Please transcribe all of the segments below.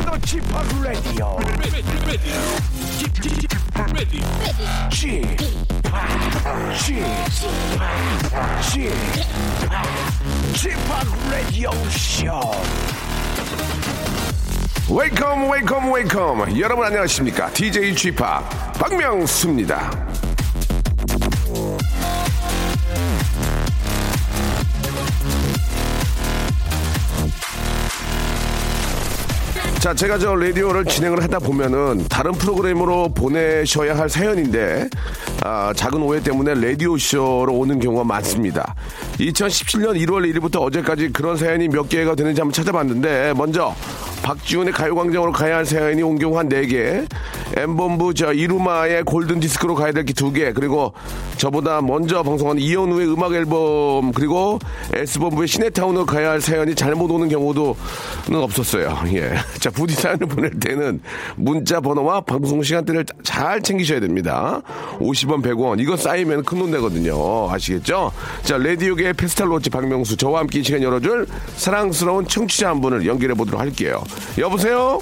to the Chip Radio. Chip, Chip, Chip, Radio Show. 웨이컴 웨이컴 웨이컴 여러분 안녕하십니까 DJ Chip 박명수입니다 자, 제가 저 라디오를 진행을 하다 보면은 다른 프로그램으로 보내셔야 할 사연인데, 아, 작은 오해 때문에 라디오 쇼로 오는 경우가 많습니다. 2017년 1월 1일부터 어제까지 그런 사연이 몇 개가 되는지 한번 찾아봤는데, 먼저, 박지훈의 가요광장으로 가야 할 사연이 온 경우 한 4개, 엠본부 저 이루마의 골든디스크로 가야 될 게 2개, 그리고 저보다 먼저 방송한 이현우의 음악 앨범, 그리고 S본부의 시네타운으로 가야 할 사연이 잘못 오는 경우도 는 없었어요. 예. 자, 부디 사연을 보낼 때는 문자 번호와 방송 시간대를 잘 챙기셔야 됩니다. 50원, 100원. 이거 쌓이면 큰 돈 되거든요. 아시겠죠? 자, 레디오계의 페스탈 로치 박명수. 저와 함께 이 시간 열어줄 사랑스러운 청취자 한 분을 연결해 보도록 할게요. 여보세요?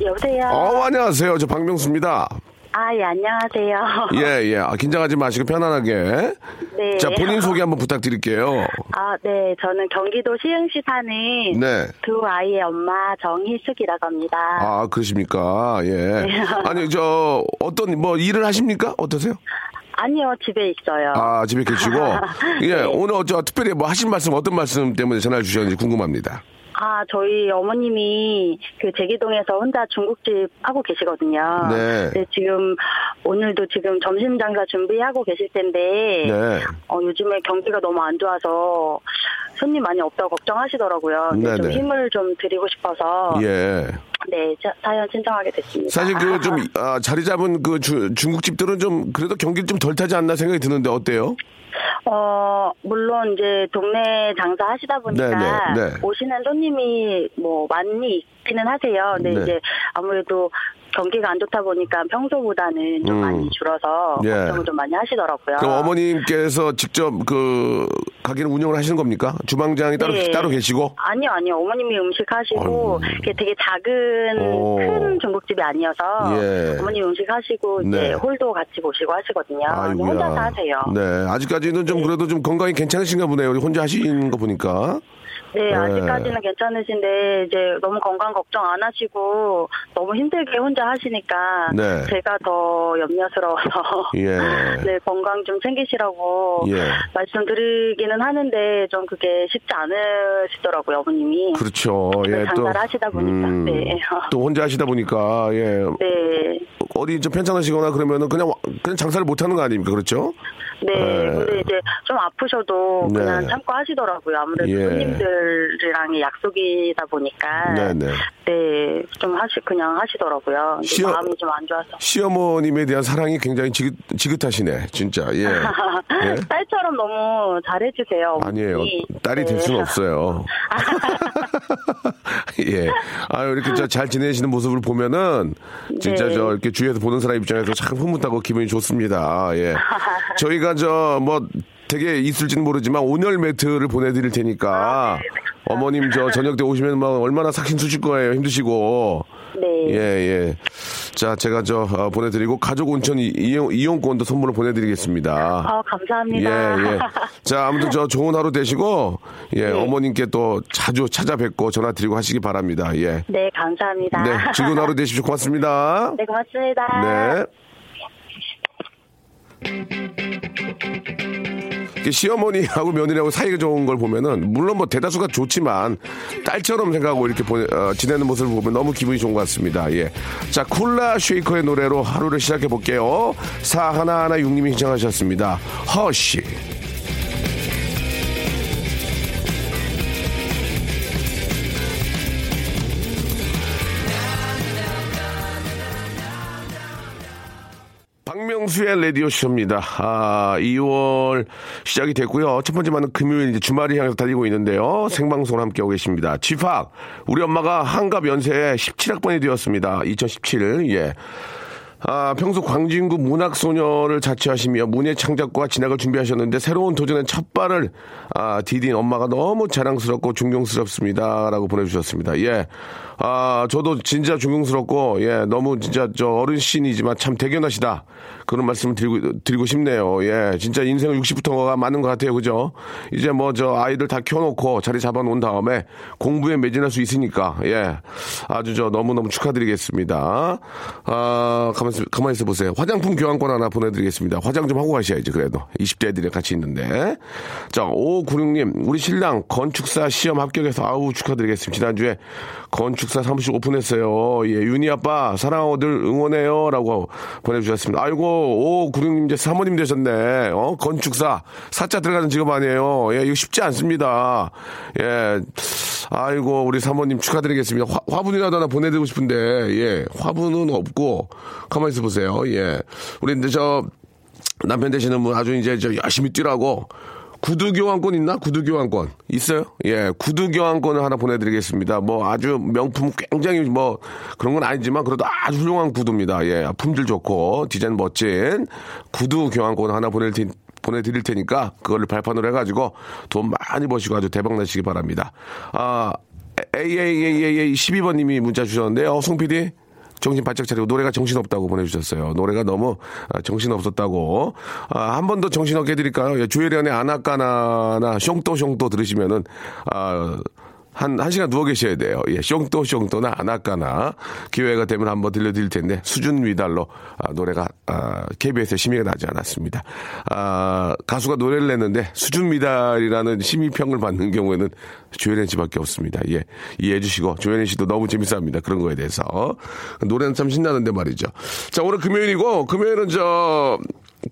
여보세요. 어, 안녕하세요. 저 박명수입니다. 아, 예, 안녕하세요. 예, 예. 아, 긴장하지 마시고 편안하게. 네. 자, 본인 소개 한번 부탁드릴게요. 아, 네. 저는 경기도 시흥시 사는 네. 두 아이의 엄마 정희숙이라고 합니다. 아, 그러십니까? 예. 네. 아니, 저, 어떤, 뭐, 일을 하십니까? 어떠세요? 아니요, 집에 있어요. 아, 집에 계시고. 예, 네. 오늘 저 특별히 뭐 하신 말씀, 어떤 말씀 때문에 전화를 주셨는지 궁금합니다. 아, 저희 어머님이 그 제기동에서 혼자 중국집 하고 계시거든요. 네. 지금 오늘도 지금 점심 장사 준비하고 계실 텐데 네. 어, 요즘에 경기가 너무 안 좋아서 손님 많이 없다고 걱정하시더라고요. 근데 좀 네네. 힘을 좀 드리고 싶어서 예. 네, 자- 사연 신청하게 됐습니다. 사실 그 좀, 아, 자리 잡은 그 주- 중국집들은 좀, 그래도 경기를 좀 덜 타지 않나 생각이 드는데 어때요? 어, 물론 이제 동네 장사 하시다 보니까 네, 네, 네. 오시는 손님이 뭐 많이 있기는 하세요. 근데 네. 이제 아무래도 경기가 안 좋다 보니까 평소보다는 좀 음. 많이 줄어서 예. 걱정을 좀 많이 하시더라고요. 그럼 어머님께서 직접 그, 가게를 운영을 하시는 겁니까? 주방장이 따로, 네. 따로 계시고? 아니요, 아니요. 어머님이 음식 하시고. 이게 되게 작은, 오. 큰 중국집이 아니어서, 예. 어머님 음식 하시고, 이제 네. 홀도 같이 모시고 하시거든요. 아이고야. 혼자서 하세요. 네. 아직까지는 좀 그래도 좀 건강이 괜찮으신가 보네요. 우리 혼자 하시는 거 보니까. 네, 네. 아직까지는 괜찮으신데 이제 너무 건강 걱정 안 하시고 너무 힘들게 혼자 하시니까 네. 제가 더 염려스러워서 예. 네 건강 좀 챙기시라고 예. 말씀드리기는 하는데 좀 그게 쉽지 않으시더라고요 어머님이. 그렇죠. 예, 또. 장사를 하시다 보니까. 네. 또 혼자 하시다 보니까, 예. 네. 어디 좀 편찮으시거나 그러면은 그냥, 와- 그냥 장사를 못 하는 거 아닙니까? 그렇죠? 네, 네. 근데 이제 좀 아프셔도 네. 그냥 참고 하시더라고요. 아무래도 예. 손님들이랑의 약속이다 보니까. 네, 네. 네, 좀 하시 그냥 하시더라고요. 시어- 마음이 좀 안 좋아서. 시어머님에 대한 사랑이 굉장히 지긋, 지긋하시네. 진짜, 예. 예? 딸처럼 너무 잘해주세요. 아니에요. 딸이 될 네. 수는 없어요. 예. 아유, 이렇게 저잘 지내시는 모습을 보면은 진짜 네. 저 이렇게 주위에서 보는 사람 입장에서 참 흐뭇하고 기분이 좋습니다. 예. 저희가 저 뭐 되게 있을지는 모르지만 온열 매트를 보내드릴 테니까 어머님 저 저녁 때 오시면 막 얼마나 삭힌 수실 거예요. 힘드시고. 네. 예, 예. 자, 제가 저 어, 보내드리고 가족 온천 이- 이용, 이용권도 선물로 보내드리겠습니다. 아, 감사합니다. 예, 예. 자, 아무튼 저 좋은 하루 되시고, 예, 네. 어머님께 또 자주 찾아뵙고 전화 드리고 하시기 바랍니다. 예. 네, 감사합니다. 네, 즐거운 하루 되십시오. 고맙습니다. 네, 고맙습니다. 네. 시어머니하고 며느리하고 사이가 좋은 걸 보면은 물론 뭐 대다수가 좋지만 딸처럼 생각하고 이렇게 보내- 어, 지내는 모습을 보면 너무 기분이 좋은 것 같습니다. 예. 자 쿨라 쉐이커의 노래로 하루를 시작해 볼게요. 사 하나 하나 육님이 신청하셨습니다. 허쉬. 박명수의 라디오쇼입니다. 아, 2월 시작이 됐고요. 첫 번째 만은 금요일 이제 주말이 향해서 달리고 있는데요. 생방송을 함께하고 계십니다. 쥐팍, 우리 엄마가 한갑 연세에 17학번이 되었습니다. 2017, 예. 아, 평소 광진구 문학소녀를 자처하시며 문예 창작과 진학을 준비하셨는데 새로운 도전의 첫 발을 아, 디딘 엄마가 너무 자랑스럽고 존경스럽습니다. 라고 보내주셨습니다. 예. 아, 저도 진짜 존경스럽고, 예, 너무 진짜 저 어른신이지만 참 대견하시다. 그런 말씀을 드리고, 드리고 싶네요. 예, 진짜 인생은 60부터가 많은 것 같아요. 그죠? 이제 뭐 저 아이들 다 키워놓고 자리 잡아놓은 다음에 공부에 매진할 수 있으니까, 예. 아주 저 너무너무 축하드리겠습니다. 아, 가만히, 있- 가만히 있어 보세요. 화장품 교환권 하나 보내드리겠습니다. 화장 좀 하고 가셔야지, 그래도. 20대 애들이 같이 있는데. 자, 5596님, 우리 신랑 건축사 시험 합격해서 아우 축하드리겠습니다. 지난주에 건축사 사무실 오픈했어요. 예, 윤희 아빠, 사랑하고들 응원해요. 라고 보내주셨습니다. 아이고, 5596님 이제 사모님 되셨네. 어, 건축사. 사자 들어가는 직업 아니에요. 예, 이거 쉽지 않습니다. 예, 아이고, 우리 사모님 축하드리겠습니다. 화, 화분이라도 하나 보내드리고 싶은데, 예, 화분은 없고, 가만히 있어 보세요. 예. 우리 이제 저, 남편 되시는 분 아주 이제 저 열심히 뛰라고 구두 교환권 있나? 구두 교환권 있어요? 예, 구두 교환권을 하나 보내드리겠습니다. 뭐 아주 명품 굉장히 뭐 그런 건 아니지만 그래도 아주 훌륭한 구두입니다. 예, 품질 좋고 디자인 멋진 구두 교환권 하나 보낼 테. 보내드릴 테니까 그거를 발판으로 해가지고 돈 많이 버시고 아주 대박 나시기 바랍니다. 아, AAAA 12번님이 문자 주셨는데요. 어, 송 PD 정신 바짝 차리고 노래가 정신없다고 보내주셨어요. 노래가 너무 아, 정신없었다고. 아, 한 번 더 정신없게 해드릴까요? 예, 조혜련의 아나까나나 숑또숑또 들으시면은 아, 한, 한 시간 누워 계셔야 돼요. 예, 숑또 숑또나 아나까나 기회가 되면 한번 들려드릴 텐데 수준 미달로 아, 노래가 아, KBS에 심의가 나지 않았습니다. 아, 가수가 노래를 냈는데 수준 미달이라는 심의평을 받는 경우에는 조혜련 씨밖에 없습니다. 예, 이해해 주시고 조혜련 씨도 너무 재밌어합니다. 그런 거에 대해서 노래는 참 신나는데 말이죠. 자, 오늘 금요일이고 금요일은 저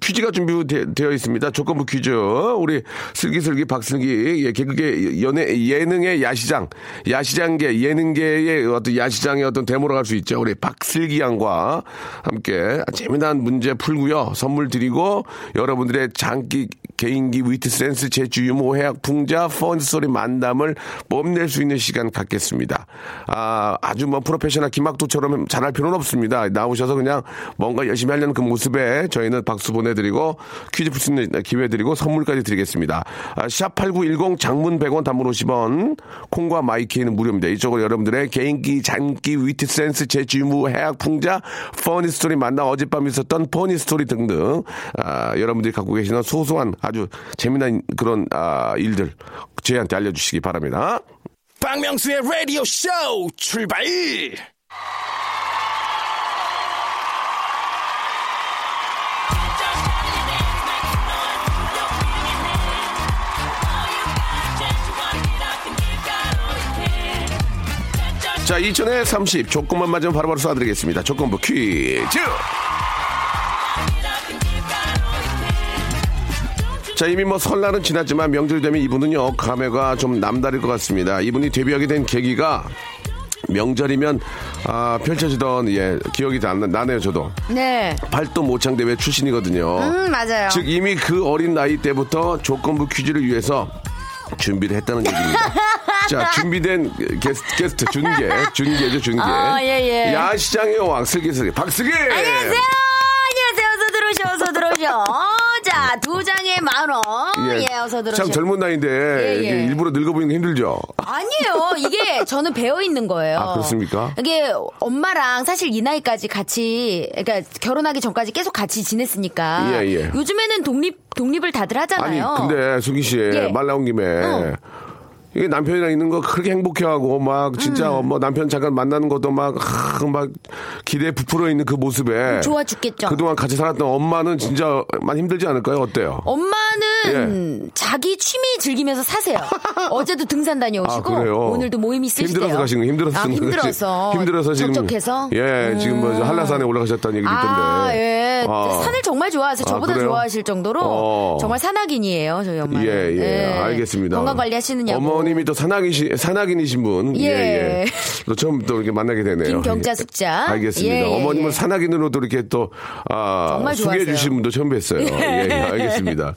퀴즈가 준비되어 있습니다. 조건부 퀴즈. 우리 슬기슬기 박슬기 예, 개그계 연예 예능의 야시장, 야시장계 예능계의 어떤 야시장의 어떤 대모라고 할 수 있죠. 우리 박슬기 양과 함께 재미난 문제 풀고요. 선물 드리고 여러분들의 장기 개인기 위트 센스 재주 유머 해학 풍자 funny story 만담을 뽐낼 수 있는 시간 갖겠습니다. 아, 아주 뭐 프로페셔널 김학도처럼 잘할 필요는 없습니다. 나오셔서 그냥 뭔가 열심히 하려는 그 모습에 저희는 박수 보내드리고 퀴즈 풀 수 있는 기회 드리고 선물까지 드리겠습니다. 아, 샵8910 장문 100원 단문 50원 콩과 마이케이는 무료입니다. 이쪽으로 여러분들의 개인기, 장기, 위트 센스, 재주 유머 해학 풍자 funny story 만담 어젯밤 있었던 funny story 등등 아, 여러분들이 갖고 계시는 소소한 아주 재미난 그런 아, 일들 저희한테 알려주시기 바랍니다. 박명수의 라디오 쇼 출발! 자, 2000에 30 조건만 맞으면 바로바로 쏴드리겠습니다. 조건부 퀴즈. 자, 이미 뭐 설날은 지났지만 명절 되면 이분은요, 감회가 좀 남다를 것 같습니다. 이분이 데뷔하게 된 계기가 명절이면 아, 펼쳐지던 예 기억이 나, 나네요 저도 네. 팔도 모창 대회 출신이거든요. 음, 맞아요. 즉 이미 그 어린 나이 때부터 조건부 퀴즈를 위해서 준비를 했다는 얘기입니다. 자 준비된 게스트, 게스트 준계 준계죠 준계. 아, 예, 예. 야시장의 왕 슬기슬기 박슬기. 안녕하세요. 안녕하세요. 어서 들어오셔. 어서 들어오셔. 자, 두 장에 만 원. 예, 어서 들어오셔. 참 젊은 나이인데 예. 이게 일부러 늙어 보이는 게 힘들죠. 아니에요. 이게 저는 배어 있는 거예요. 아, 그렇습니까? 이게 엄마랑 사실 이 나이까지 같이, 그러니까 결혼하기 전까지 계속 같이 지냈으니까. 예, 예. 요즘에는 독립, 독립을 다들 아니 하잖아요. 근데 슬기 씨 예. 말 나온 김에. 어. 이게 남편이랑 있는 거 그렇게 행복해하고 막 진짜 음. 뭐 남편 잠깐 만나는 것도 막막 기대에 부풀어 있는 그 모습에 좋아 죽겠죠. 그동안 같이 살았던 엄마는 진짜 많이 힘들지 않을까요? 어때요? 엄마는 저는 자기 취미 즐기면서 사세요. 어제도 등산 다녀오시고 아? 오늘도 모임 있으시대요. 힘들어서 가신 거 힘들어서 아. 힘들어서 힘들어서 지금 적적해서 예 지금 뭐 한라산에 올라가셨다는 얘기 듣던데 아, 예. 아. 산을 정말 좋아하세요. 아, 저보다 그래요? 좋아하실 정도로 어. 정말 산악인이에요, 저희 엄마. 예, 예, 알겠습니다. 건강 관리하시느냐고. 어머님이 또 산악이시, 산악인이신 분. 예, 예. 예. 또 처음 또 이렇게 만나게 되네요. 김경자 예. 숙자. 알겠습니다. 예, 예, 어머님은 예. 산악인으로 또 이렇게 또, 아, 소개해. 주신 분도 처음 뵀어요. 예, 예, 알겠습니다.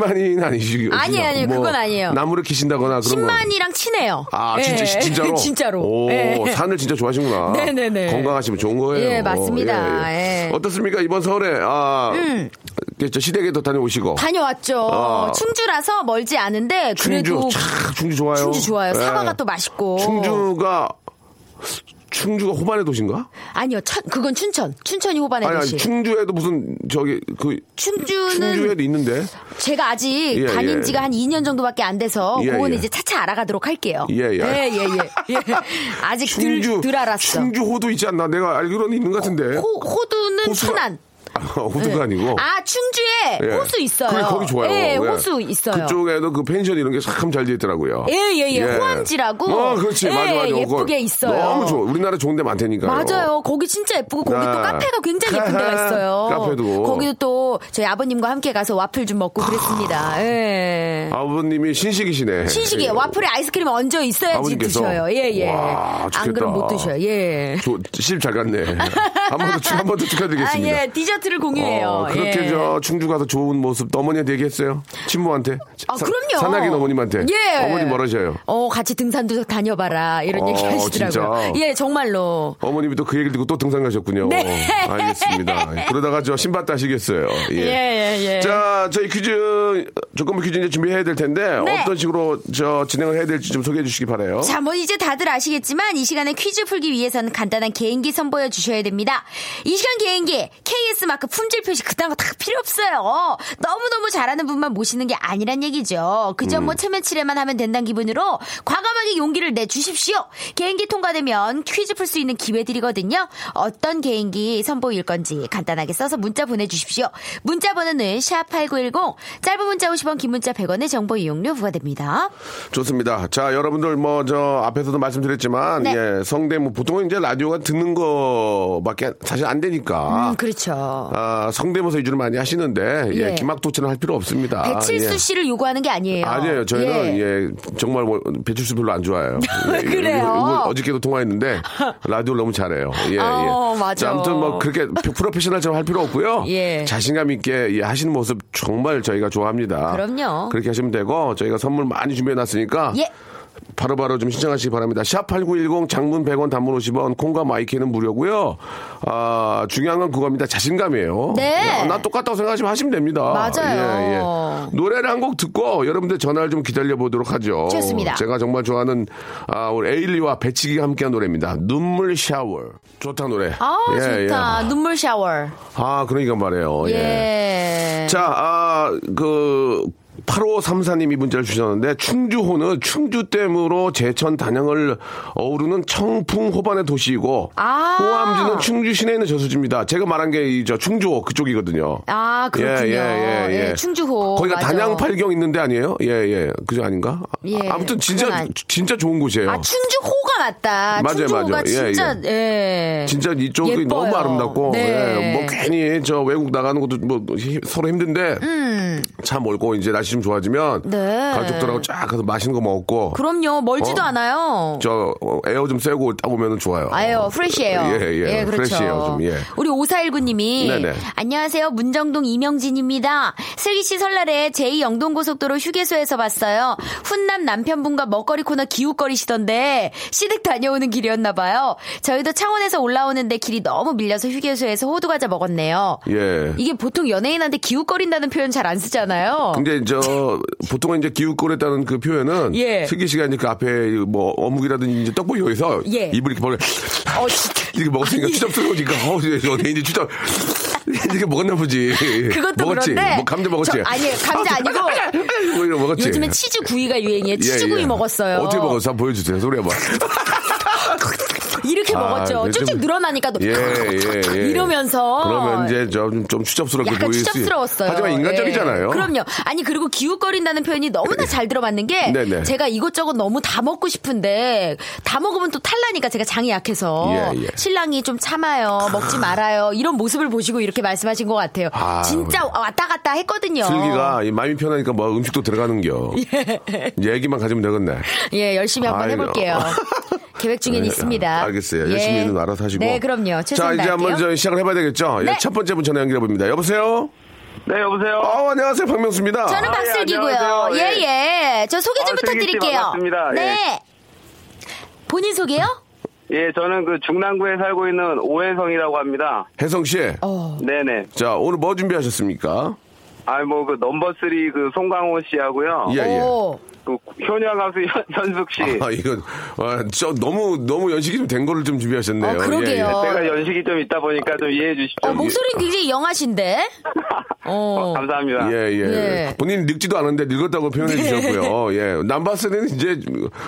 10만인 아니시고. 아니, 아니, 그건 아니에요. 나무를 키신다거나 그런 거. 10만이랑 친해요. 아, 예. 진짜, 진짜로? 진짜로. 오, 예. 산을 진짜 좋아하시구나. 네네네. 건강하시면 좋은 거예요. 예, 맞습니다. 예, 예. 예. 어떻습니까? 이번 설에, 아, 저 시댁에도 다녀오시고. 다녀왔죠. 아. 충주라서 멀지 않은데 그래도 충주, 참, 충주 좋아요. 충주 좋아요. 예. 사과가 또 맛있고. 충주가 충주가 호반의 도시인가? 아니요, 천, 그건 춘천. 춘천이 호반의 아니, 아니 도시. 충주에도 무슨 저기 그 충주는 충주에도 있는데. 제가 아직 예, 다닌 예. 지가 한 2년 정도밖에 안 돼서 예, 그거는 예. 이제 차차 알아가도록 할게요. 예, 예. 예, 예, 예. 예. 아직 충주 들, 들 알았어. 충주 호도 있지 않나? 내가 알기로는 있는 것 같은데. 호, 호두는 호수가- 천안. 아, 호두가 예. 아니고. 아, 충주에 예. 호수 있어요. 그게 거기 좋아요. 예, 예. 호수 있어요. 그쪽에도 그 펜션 이런 게 참 잘 돼 있더라고요. 예, 예, 예. 호암지라고. 어, 그렇지. 예, 맞아, 맞아. 예쁘게 있어요. 너무 좋아. 우리나라 좋은 데 많다니까요. 맞아요. 거기 진짜 예쁘고 거기 또 아. 카페가 굉장히 예쁜 데가 있어요. 카페도. 거기도 또 저희 아버님과 함께 가서 와플 좀 먹고 그랬습니다. 예. 아버님이 신식이시네. 신식이에 와플에 아이스크림 얹어 있어야지 아버님께서? 드셔요. 예, 예. 와, 좋겠다. 안 그럼 못 드셔요. 예. 실잘 갔네. 한 번 더, 축- 한번 더 아, 축하드리겠습니다. 예. 디저트 를 공유해요. 어, 그렇게 예. 저 충주 가서 좋은 모습 어머니한테 얘기했어요? 친모한테? 아, 사- 그럼요. 산악인 어머님한테? 예. 어머니 뭐라셔요? 어, 같이 등산도 다녀봐라. 이런 어, 얘기 하시더라고요. 진짜? 예, 정말로. 어머님이 또 그 얘기를 듣고 또 등산 가셨군요. 네. 알겠습니다. 그러다가 저 신발 따시겠어요. 예. 예, 예, 예. 자, 저희 퀴즈, 조건부 퀴즈 이제 준비해야 될 텐데, 네. 어떤 식으로 저 진행을 해야 될지 좀 소개해 주시기 바래요 자, 뭐 이제 다들 아시겠지만 이 시간에 퀴즈 풀기 위해서는 간단한 개인기 선보여 주셔야 됩니다. 이 시간 개인기 KS 마크 품질 표시 그딴 거 다 필요 없어요. 너무너무 잘하는 분만 모시는 게 아니란 얘기죠. 그저 음. 뭐 체면치레만 하면 된다는 기분으로 과감하게 용기를 내 주십시오. 개인기 통과되면 퀴즈 풀 수 있는 기회 드리거든요. 어떤 개인기 선보일 건지 간단하게 써서 문자 보내 주십시오. 문자 번호는 샵8910 짧은 문자 50원 긴 문자 100원의 정보 이용료 부과됩니다. 좋습니다. 자, 여러분들 뭐 저 앞에서도 말씀드렸지만, 네. 예, 성대모, 보통은 이제 라디오가 듣는 거밖에 사실 안 되니까. 음, 그렇죠. 아, 성대모사 위주로 많이 하시는데, 예, 예. 기막도치는 할 필요 없습니다. 배칠수 예. 씨를 요구하는 게 아니에요. 아니에요. 저희는 예. 예, 정말 뭐 배출수 별로 안 좋아해요. 예, 그래요? 이거- 이거 어저께도 통화했는데 라디오를 너무 잘해요. 예, 어, 예. 맞아. 자, 아무튼 뭐 그렇게 프로페셔널처럼 할 필요 없고요. 예. 자신감 있게 예, 하시는 모습 정말 저희가 좋아합니다. 그럼요. 그렇게 하시면 되고 저희가 선물 많이 준비해 놨으니까 예. 바로바로 좀 신청하시기 바랍니다. 샵8910 장문 100원 단문 50원 콩과 마이크는 무료고요. 아, 중요한 건 그겁니다. 자신감이에요. 네. 야, 나 똑같다고 생각하시면 하시면 됩니다. 맞아요. 예, 예. 노래를 한 곡 듣고 여러분들 전화를 좀 기다려 보도록 하죠. 좋습니다. 제가 정말 좋아하는 아, 우리 에일리와 배치기가 함께한 노래입니다. 눈물 샤워. 좋다 노래. 아, 예, 좋다. 예. 눈물 샤워. 아, 그러니까 말이에요. 예. 예. 자, 아, 그, 8534님이 문자를 주셨는데, 충주호는 충주댐으로 제천 단양을 어우르는 청풍 호반의 도시이고, 아. 호암지는 충주 시내에 있는 저수지입니다. 제가 말한 게 이 저 충주호 그쪽이거든요. 아, 그렇군요. 예, 충주호. 거기가 맞아. 단양 팔경 있는데 아니에요? 예, 예. 그죠 아닌가? 예. 아무튼 진짜, 아니- 진짜 좋은 곳이에요. 아, 충주호가 맞다. 맞아요, 맞아요. 예, 진짜, 예. 진짜 이쪽이 예뻐요. 너무 아름답고 네. 예, 뭐 괜히 저 외국 나가는 것도 뭐 히- 서로 힘든데 차 몰고 이제 날씨 좀 좋아지면 음. 네. 가족들하고 쫙 가서 맛있는 거 먹고 그럼요. 멀지도 어? 않아요. 저 어, 에어 좀 쐬고 딱 오면은 좋아요. 아유, fresh에요. 예, 예. 그렇죠. fresh에요, 좀, 예. 우리 5419님이 네네. 안녕하세요. 문정동 이명진입니다. 슬기 씨 설날에 제2 영동고속도로 휴게소에서 봤어요. 훈남 남편분과 먹거리 코너 기웃거리시던데 시댁 다녀오는 길이었나 봐요. 저희도 창원에서 올라오는데 길이 너무 밀려서 휴게소에서 호두과자 먹었네요. 예. 이게 보통 연예인한테 기웃거린다는 표현 잘 안 쓰 잖아요. 근데 저 보통은 이제 기웃거렸다는 그 표현은 예. 슬기 씨가 이제 그 앞에 뭐 어묵이라든지 이제 떡볶이 여기서 예. 입을 이렇게 벌려 어. 이렇게 먹으니까 추잡스러우니까 어우 연예인이 추잡 이렇게 먹었나 보지. 그것도 먹었지. 그런데 뭐 감자 먹었지. 저- 아니에요. 감자 아니고 뭐 이런 거 먹었지. 요즘엔 치즈 구이가 유행이에요. 예, 치즈 구이 예. 먹었어요. 어떻게 먹었어? 한번 보여주세요. 소리 한번. 이렇게 아, 먹었죠. 그게 좀- 쭉쭉 늘어나니까 또 예, 예, 예. 이러면서 그러면 이제 좀, 좀 추접스럽게 수. 추접스러웠어요. 하지만 인간적이잖아요. 예. 그럼요. 아니 그리고 기웃거린다는 표현이 너무나 잘 들어맞는 게 네네. 제가 이것저것 너무 다 먹고 싶은데 다 먹으면 또 탈라니까 제가 장이 약해서 예, 예. 신랑이 좀 참아요, 먹지 말아요 이런 모습을 보시고 이렇게 말씀하신 것 같아요. 아, 진짜 왔다 갔다 했거든요. 슬기가 이 마음이 편하니까 뭐 음식도 들어가는겨. 이제 얘기만 가지면 되겠네. 예, 열심히 한번 아이고. 해볼게요. 계획 중엔 예, 있습니다. 알겠어요. 예. 열심히는 알아서 하시고. 네, 그럼요. 자, 이제 한번. 저 시작을 해봐야 되겠죠? 예, 네. 첫 번째 분 전화 연결해 봅니다. 여보세요? 네, 여보세요? 어, 안녕하세요. 박명수입니다. 저는 아, 예, 박슬기고요. 안녕하세요. 예, 예. 저 소개 좀 아, 부탁드릴게요. 반갑습니다. 네. 본인 소개요? 예, 저는 그 중랑구에 살고 있는 오해성이라고 합니다. 혜성 씨. 어. 네네. 자, 오늘 뭐 준비하셨습니까? 아, 뭐, 그, 넘버 3 그, 송강호 씨하고요. 예, 예. 오. 그, 효녀 가수 현, 현숙 씨. 아, 이건, 아, 저, 너무, 너무 연식이 좀 된 거를 좀 준비하셨네요. 어, 그러게요. 예, 예. 제가 연식이 좀 있다 보니까 좀 이해해 주십시오. 어, 목소리는 굉장히 영하신데? 어. 감사합니다. 예, 예. 예. 본인 늙지도 않은데 늙었다고 표현해 주셨고요. 예. 남바스는 이제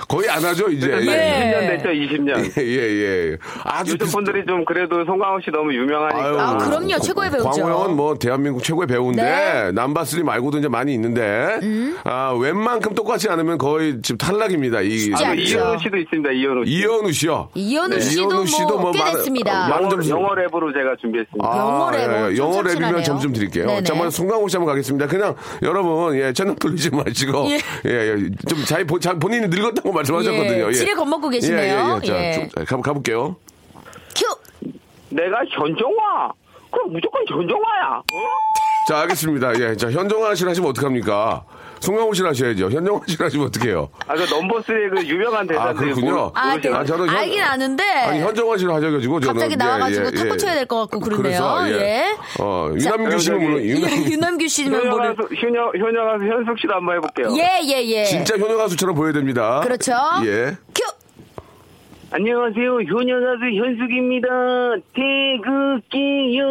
거의 안 하죠, 이제. 그래서 예. 20년 됐죠, 20년. 예, 예, 예. 아주 요즘 분들이 좀 그래도 송강호 씨 너무 유명하니까. 아유, 아, 그럼요. 고- 최고의 배우죠. 강호 형은 뭐 대한민국 최고의 배우인데 네. 음. number three 말고도 이제 많이 있는데 아 웬만큼 똑같 지 않으면 거의 지금 탈락입니다. 이 아. 이현우 씨도 있습니다, 이현우 씨. 이현우 씨요. 이현우 네. 씨도 이현우 뭐꽤 많은- 됐습니다. 어, 많은 영어. 영어 랩으로 제가 준비했습니다. 영어 랩, 예, 예. 좀 영어. 랩이면 점수 좀 드릴게요. 네네. 자, 먼저 송강호 씨 한번 가겠습니다. 그냥 여러분, 예, 채널 돌리지 마시고, 예. 예, 예, 좀 보- 잘 본인이 늙었다고 말씀하셨거든요. 예, 예. 지레 겁먹고 계시네요. 예, 예, 예. 자, 예. 좀, 자, 가, 가볼게요. 큐! 내가 현정화! 그럼 무조건 현정화야! 자, 알겠습니다. 예, 자, 현정화 씨를 하시면 어떡합니까? 송강호 씨를 하셔야죠. 현정화 씨를 하시면 어떡해요? 아, 그 넘버3의 그 유명한 대사들. 아, 그렇군요. 아, 네. 아, 저는 현- 알긴 아는데. 아니, 현정화 씨를 하셔가지고, 저는. 갑자기 예, 나와가지고 예, 탁구 예. 쳐야 될 것 같고 그러네요. 그래서, 예. 예. 어, 자, 유남규 씨는 물론, 저기, 유남, 윤남규 씨는 효녀, 효녀 가수 현숙 씨도 한번 해볼게요. 예, 예, 예. 진짜 효녀 가수처럼 보여야 됩니다. 그렇죠. 예. 큐! 안녕하세요. 효녀 가수 현숙입니다. 태극기요.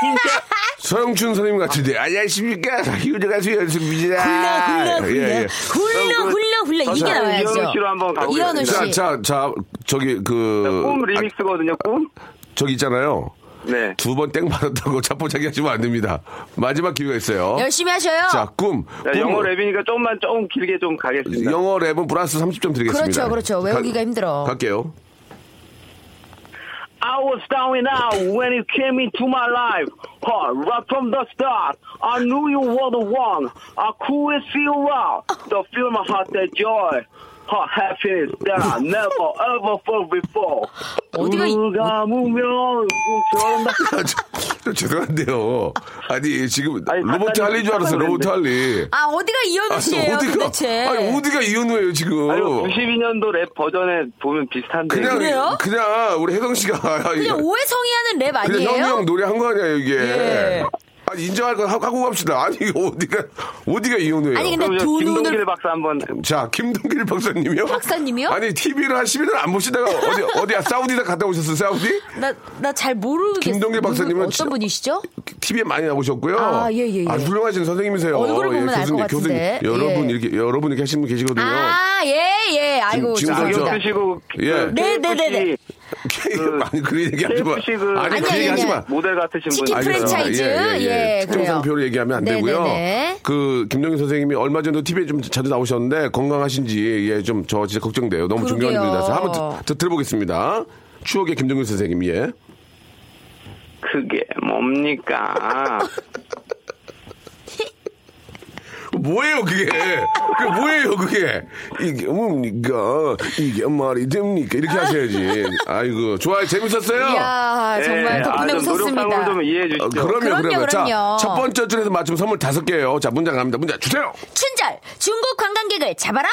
진짜. 서영춘 선생님 같은데, 안녕하십니까. 효녀 가수 현숙입니다. 훌라, 훌라, 훌라. 예, 예. 훌라, 훌라, 훌라. 이게 자, 나와야죠. 이현우 씨로 한번 가보겠습니다. 이현우 씨. 자, 자, 자, 저기, 그. 꿈 아, remix거든요, 꿈? 저기 있잖아요. 네. 두 번 땡 받았다고 자포자기 하시면 안 됩니다. 마지막 기회가 있어요. 열심히 하셔요. 자, 꿈. 자, 꿈. 영어 랩이니까 조금만, 조금 길게 좀 가겠습니다. 영어 랩은 플러스 30점 드리겠습니다. 그렇죠, 그렇죠. 외우기가 힘들어. 갈게요. I was down and out when you came into my life. Huh, right from the start, I knew you were the one. I couldn't feel out. The feel my heart that joy. Huh, happiness that I never ever felt before. 어디가 이- 누가 저 죄송한데요. 아니, 지금 아니, 로봇 잠깐 할리인 줄 알았어요. 깜짝 로봇 할리. 아, 어디가 이현우 씨예요 도대체. 아니, 어디가 이현우예요, 지금. 아니 92년도 랩 버전에 보면 비슷한데. 그냥, 그래요? 그냥, 우리 혜성 씨가. 그냥 오해성이 하는 랩 그냥 아니에요? 현우 형 노래 한 거 아니에요, 이게. 예. 아니, 인정할 거 하고 하고 갑시다. 아니, 어디가, 어디가 이현우예요? 아니, 근데 저두 김동길 눈을 박사 한번. 자, 김동길 박사님이요? 박사님이요? 아니, TV를 한 10일을 안 보시다가 어디, 어디야, 사우디다 갔다 오셨어요, 사우디? 나 나 잘 모르겠어요. 김동길 박사님은 어떤 진짜- 분이시죠? TV에 많이 나오셨고요. 아, 예, 예, 예. 아주 훌륭하신 선생님이세요. 얼굴을 보면 알것 교수님, 같은데. 교수님. 여러분, 예. 이렇게, 여러분 이렇게 하시는 분 계시거든요. 아, 예, 예. 아이고, 지금. 죄송합니다. 쓰시고. 예. 그 네, 네, 네, 네. 그- 아니, 그런 얘기 하지 마. 그- 아니, 아니, 그 얘기 아니, 하지 아니. 마. 모델 같으신 분. 치킨. 프랜차이즈. 예, 특정 그래요. 상표로 얘기하면 안 네, 되고요. 네, 네. 그 김동희 선생님이 얼마 전에 TV에 좀 자주 나오셨는데 건강하신지 예, 좀 저 진짜 걱정돼요. 너무 중요한 그러게요. 분이라서 한번 드, 드, 들어보겠습니다. 추억의 김동희 선생님 예. 그게 뭡니까? 뭐예요 그게? 그 뭐예요 그게? 이게 뭡니까? 이게 말이 됩니까? 이렇게 하셔야지. 아이고 좋아요 재밌었어요. 이야, 정말 예, 덕분에 아, 웃었습니다. 좀 이해해 어, 주시죠. 그럼요, 그럼요, 그럼요. 자, 그럼요. 첫 번째 줄에서 맞춤 선물 다섯 개예요. 자, 문장 갑니다. 문장 주세요. 춘절 중국 관광객을 잡아라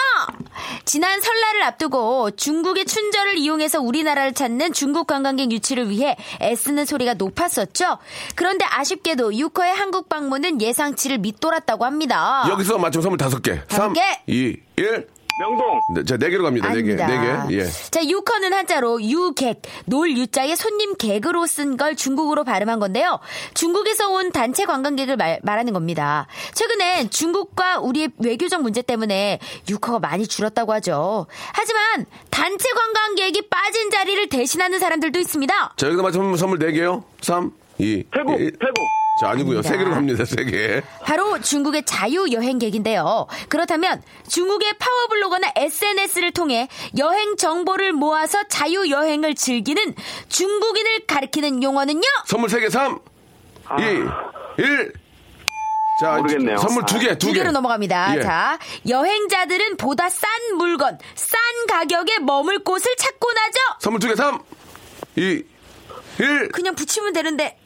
지난 설날을 앞두고 중국의 춘절을 이용해서 우리나라를 찾는 중국 관광객 유치를 위해 애쓰는 소리가 높았었죠 그런데 아쉽게도 6호의 한국 방문은 예상치를 밑돌았다고 합니다 여기 서 맞춤 선물 다섯 개. 다섯 3, 개. 2, 1. 명동. 네, 자, 네 개로 갑니다. 네 개. 아닙니다. 네 개. 예. 자, 유커는 한자로 유객, 놀 유자에 손님 객으로 쓴 걸 중국어로 발음한 건데요. 중국에서 온 단체 관광객을 말, 말하는 겁니다. 최근엔 중국과 우리의 외교적 문제 때문에 유커가 많이 줄었다고 하죠. 하지만 단체 관광객이 빠진 자리를 대신하는 사람들도 있습니다. 자, 여기다 맞춰 선물 네 개요. 3, 2, 태국, 1. 태국. 자, 아니고요. 세 개로 갑니다. 세 개. 바로 중국의 자유여행객인데요. 그렇다면 중국의 파워블로거나 SNS를 통해 여행 정보를 모아서 자유여행을 즐기는 중국인을 가리키는 용어는요? 선물 세 개. 3, 2, 1. 자, 모르겠네요. 선물 두 개, 두두 개. 개로 넘어갑니다. 예. 자, 여행자들은 보다 싼 물건, 싼 가격에 머물 곳을 찾곤 하죠? 선물 두 개. 3, 2, 1. 그냥 붙이면 되는데,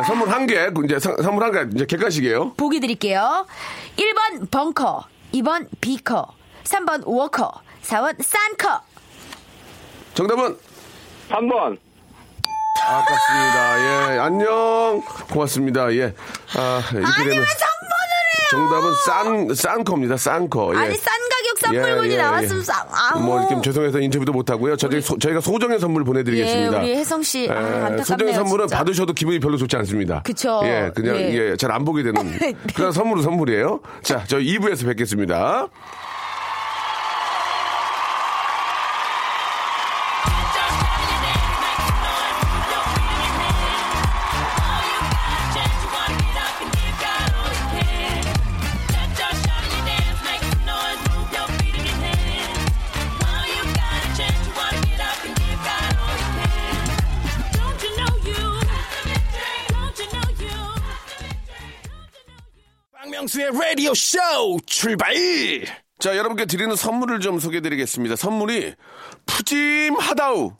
자, 선물 한 개. 이제 선- 선물 한 개. 이제 객관식이에요. 보기 드릴게요. 1번 벙커, 2번 비커, 3번 워커, 4번 싼커. 정답은 3번. 아깝습니다. 예, 안녕. 고맙습니다. 예. 아, 이렇게 아니면 되면 3번을 해요! 정답은 싼, 싼 겁니다. 싼 거. 예. 아니, 싼 싼 예, 물건이 예, 나왔으면 예. 싼, 아우. 뭐, 이렇게 죄송해서 인터뷰도 못 하고요. 저희, 소, 저희가 소정의 선물 보내드리겠습니다. 예, 우리 혜성 씨. 아, 예, 안타깝네요. 소정의 선물은 진짜. 받으셔도 기분이 별로 좋지 않습니다. 그쵸. 예, 그냥, 예. 예, 잘 안 보게 되는. 네. 그런 선물은 선물이에요. 자, 저 2부에서 뵙겠습니다. 박명수의 라디오 쇼 출발! 자, 여러분께 드리는 선물을 좀 소개해 드리겠습니다. 선물이 푸짐하다우.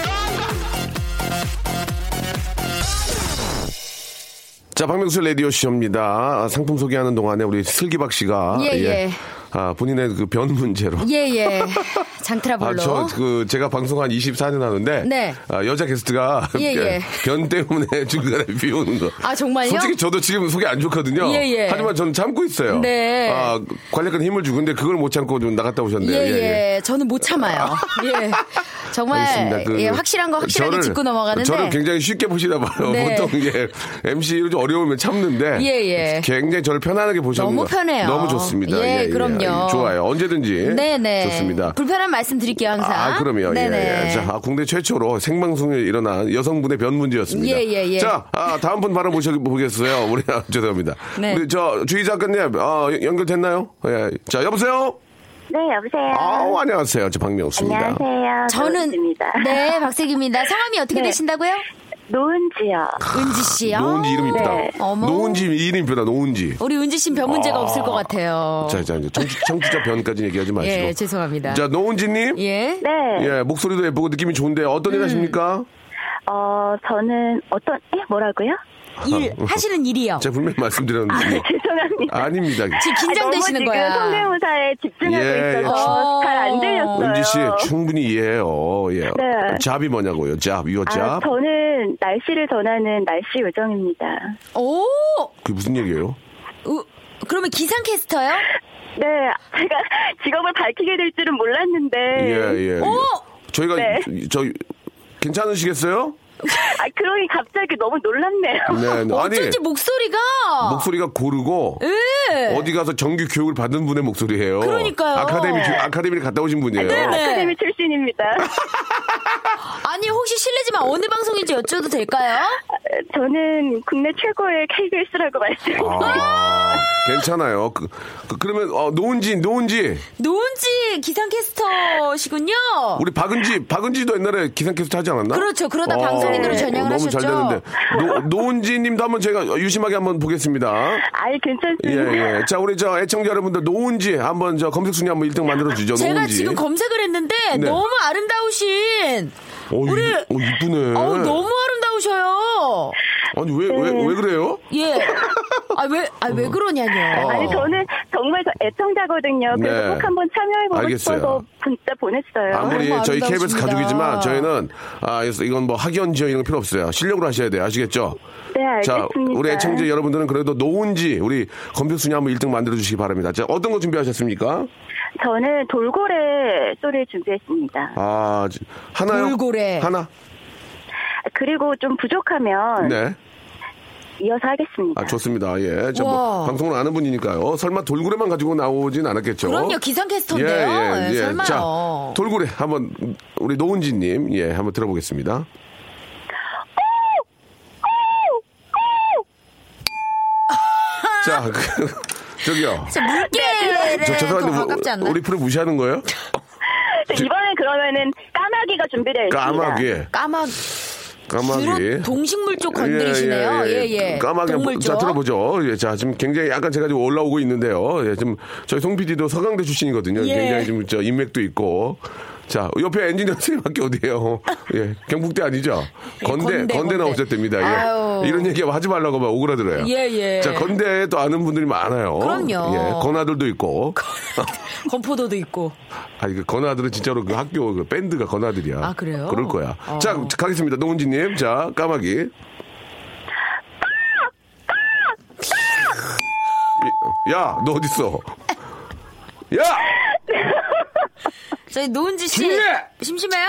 자, 박명수 라디오쇼입니다. 아, 상품 소개하는 동안에 우리 슬기박 씨가. 예, 예. 아, 본인의 그 변 문제로. 예, 예. 아, 장트라블로. 저, 그, 제가 방송 한 24년 하는데. 네. 아, 여자 게스트가. 예, 예. 변 때문에 중간에 비오는 거. 아, 정말요? 솔직히 저도 지금 속이 안 좋거든요. 예, 예. 하지만 저는 참고 있어요. 네. 아, 관략간 힘을 주고, 근데 그걸 못 참고 좀 나갔다 오셨네요. 예, 예, 저는 못 참아요. 예. 정말. 그 예, 확실한 거 확실하게 저를- 짚고 넘어가는데. 저를 굉장히 쉽게 보시나 봐요. 네. 보통 이게 MC로 좀 어려우면 참는데 예, 예. 굉장히 저를 편안하게 보셨는 너무 거 편해요. 너무 좋습니다. 예, 그럼요. 좋아요. 언제든지 네네. 좋습니다. 불편한 말씀 드릴게요, 항상. 아, 그럼요. 네네. 예, 예. 자, 아, 국내 최초로 생방송에 일어난 여성분의 변 문제였습니다. 예, 예, 예. 자, 아, 다음 분 바로 모셔보겠어요. 우리, 아, 죄송합니다. 네. 우리 저, 주희 작가님, 어, 연결됐나요? 예. 자, 여보세요? 네, 여보세요. 아, 안녕하세요. 저 박명수입니다. 안녕하세요. 저는. 네, 박세기입니다. 성함이 어떻게 네. 되신다고요? 노은지요. 은지 씨요. 노은지 이름 이쁘다. 네. 어머. 노은지 이름 이쁘다, 노은지. 우리 은지 씨는 별 문제가 없을 것 같아요. 자, 자, 이제 청취, 청취자 변까지 얘기하지 마시고. 예, 죄송합니다. 자, 노은지님. 예. 네. 예, 목소리도 예쁘고 느낌이 좋은데 어떤 음. 일 하십니까? 어, 저는 어떤, 예, 뭐라고요? 일 하시는 일이요. 제가 분명히 말씀드렸는데. 아, 죄송합니다. 아닙니다. 지금 긴장되시는 거야. 지금 성대모사에 집중하고 예. 있어서 어. 잘안 들렸어요. 은지 씨 충분히 이해해요. 예. 네. 잡이 뭐냐고요? 잡, 이거 아, 잡. 저는 날씨를 전하는 날씨 요정입니다. 오, 그게 무슨 얘기예요? 우, 그러면 기상캐스터요? 네, 제가 직업을 밝히게 될 줄은 몰랐는데. 예, 예. 오! 저희가 네. 저 괜찮으시겠어요? 아, 그러니 갑자기 너무 놀랍네요. 네, 네. 아니 어쩐지 목소리가 목소리가 고르고 예. 어디 가서 정규 교육을 받은 분의 목소리예요. 그러니까요. 아카데미 교- 아카데미를 갔다 오신 분이에요. 네. 아카데미 출신입니다. 아니 혹시 실례지만 어느 방송인지 여쭤도 될까요? 저는 국내 최고의 KBS라고 말씀드립니다. 아, 괜찮아요. 그, 그, 러면 어, 노은지 노은지 노은지 기상캐스터시군요. 우리 박은지 박은지도 옛날에 기상캐스터 하지 않았나? 그렇죠. 그러다 방송인으로 전향을 너무 잘 하셨죠. 됐는데 노, 노은지님도 한번 제가 유심하게 한번 보겠습니다. 아이, 예, 괜찮습니다. 예. 자, 우리 저 애청자 여러분들 노은지 한번 저 검색 순위 한번 1등 만들어 주죠. 제가 노은지. 지금 검색을 했는데 네. 너무 아름다우신 어, 우리 이, 어, 이쁘네. 어우 너무 아름다우셔요. 아니 왜 왜왜 그래요? 예. 아 왜 아왜 그러냐뇨. 아니, 저는 정말 저 애청자거든요. 그래서 어. 네. 꼭 한번 참여해보고 알겠어요. 싶어서 문자 보냈어요. 아무리 저희 KBS 아름다우십니다. 가족이지만 저희는 아 그래서 이건 뭐 학연 지연 이런 거 필요 없어요. 실력으로 하셔야 돼요. 아시겠죠? 네, 자, 알겠습니다. 우리 애청자 여러분들은 그래도 노은지 우리 검색 순위 한번 1등 만들어 주시기 바랍니다. 자, 어떤 거 준비하셨습니까? 저는 돌고래 소리를 준비했습니다. 아, 지- 하나요? 돌고래. 하나? 그리고 좀 부족하면 네. 이어서 하겠습니다. 아, 좋습니다. 예. 저뭐 와. 방송을 아는 분이니까요. 설마 돌고래만 가지고 나오진 않았겠죠? 그럼요 기상캐스터인데요. 예, 설마요. 자, 돌고래 한번 우리 노은지 님, 예, 한번 들어보겠습니다. 자, 그, 저기요. 저 물개를 저더 죄송한데 가깝지 뭐, 않나? 우리 프로 무시하는 거예요? 이번엔 그러면은 까마귀가 준비되어 있습니다. 까마귀. 까마 까마귀. 주로 동식물 쪽 건드리시네요. 예, 예. 까마귀 동물 한번 쪽. 자 들어보죠. 예, 자 지금 굉장히 약간 제가 지금 올라오고 있는데요. 예, 지금 저희 송 PD도 서강대 출신이거든요. 예. 굉장히 지금 저 인맥도 있고. 자 옆에 엔지니어 선생님밖에 어디에요? 예, 경북대 아니죠? 건대 건대, 건대, 건대. 나오셨답니다. 예. 아유. 이런 얘기 하지 말라고 막 오그라들어요. 예, 예. 자 건대에 또 아는 분들이 많아요. 그럼요. 예, 건아들도 있고. 건포도도 있고. 아니 그 건아들은 진짜로 그 학교 그 밴드가 건아들이야. 아, 그래요? 그럴 거야. 어. 자 가겠습니다. 노은지님, 자 까마귀. 야, 너 어딨어? 야! 저희 노은지 씨 심해! 심심해요?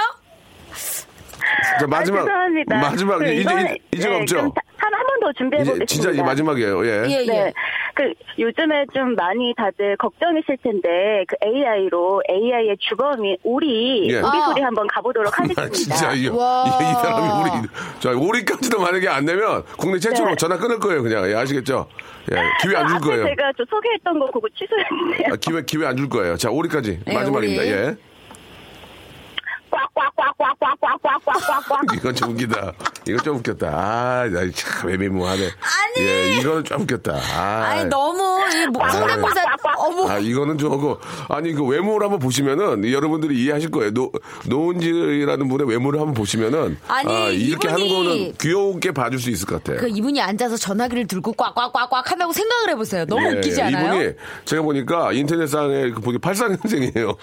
자, 마지막. 아, 죄송합니다. 마지막. 그 이제, 이번에- 이제, 이제가 네, 없죠? 그럼 한, 한 번 더 준비해 이제 보겠습니다. 진짜 이제 마지막이에요. 예. 예, 예. 네. 그, 요즘에 좀 많이 다들 걱정이실 텐데, 그 AI로 AI의 주범인 오리, 예. 오리 아. 소리 한번 가보도록 아, 하겠습니다. 진짜 이, 이, 와. 이 사람이 우리 자 우리까지도 만약에 안 되면 국내 최초로 네. 전화 끊을 거예요 그냥 예, 아시겠죠? 예 기회 안 줄 거예요. 제가 저 소개했던 거 그거 취소했는데요. 아, 기회 기회 안 줄 거예요. 자 오리까지 네, 마지막입니다. 오리. 예. 이건 좀 웃기다. 이건 좀 웃겼다. 아, 나참 애매모하네. 아니. 예, 이거는 좀 웃겼다. 아, 아니 너무 성대모사 어머 아, 이거는 좀하고 아니 그 외모를 한번 보시면은 여러분들이 이해하실 거예요. 노 노은지라는 분의 외모를 한번 보시면은 아니, 아, 이렇게 하는 거는 귀엽게 봐줄 수 있을 것 같아요. 그 이분이 앉아서 전화기를 들고 꽉꽉꽉꽉 한다고 생각을 해보세요. 너무 예, 웃기지 않아요? 이분이 제가 보니까 인터넷상에 그 보기 84년생이에요.